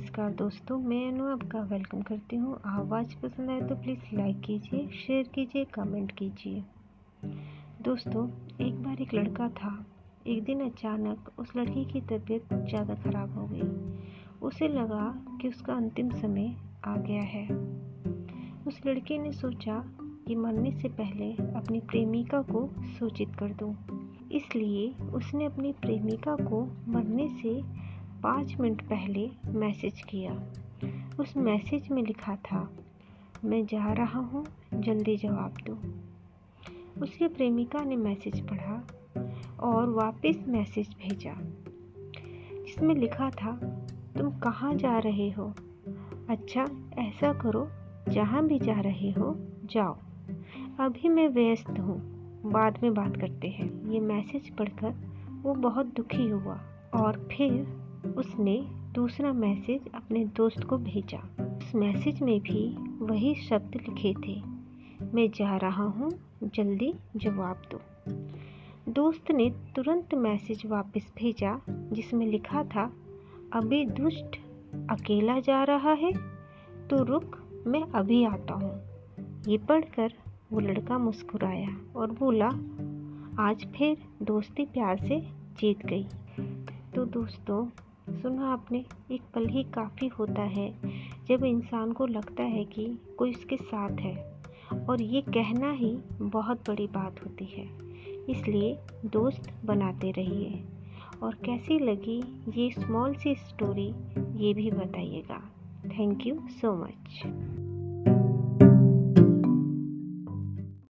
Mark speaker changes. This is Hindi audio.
Speaker 1: नमस्कार दोस्तों, मैं अनु आपका वेलकम करती हूँ। आवाज़ पसंद आए तो प्लीज़ लाइक कीजिए शेयर कीजिए कमेंट कीजिए। दोस्तों, एक बार एक लड़का था। एक दिन अचानक उस लड़की की तबीयत ज़्यादा ख़राब हो गई। उसे लगा कि उसका अंतिम समय आ गया है। उस लड़के ने सोचा कि मरने से पहले अपनी प्रेमिका को सूचित कर दूँ। इसलिए उसने अपनी प्रेमिका को मरने से पाँच मिनट पहले मैसेज किया। उस मैसेज में लिखा था, मैं जा रहा हूँ, जल्दी जवाब दो। उसकी प्रेमिका ने मैसेज पढ़ा और वापस मैसेज भेजा, जिसमें लिखा था, तुम कहाँ जा रहे हो? अच्छा ऐसा करो, जहाँ भी जा रहे हो, जाओ। अभी मैं व्यस्त हूँ। बाद में बात करते हैं। ये मैसेज पढ़कर वो बहुत दुखी हुआ और फिर उसने दूसरा मैसेज अपने दोस्त को भेजा। उस मैसेज में भी वही शब्द लिखे थे, मैं जा रहा हूँ, जल्दी जवाब दो। दोस्त ने तुरंत मैसेज वापस भेजा, जिसमें लिखा था, अभी दुष्ट अकेला जा रहा है तो रुक, मैं अभी आता हूँ। ये पढ़कर वो लड़का मुस्कुराया और बोला, आज फिर दोस्ती प्यार से जीत गई। तो दोस्तों सुना आपने, एक पल ही काफ़ी होता है जब इंसान को लगता है कि कोई उसके साथ है। और ये कहना ही बहुत बड़ी बात होती है। इसलिए दोस्त बनाते रहिए। और कैसी लगी ये स्मॉल सी स्टोरी ये भी बताइएगा। Thank you so much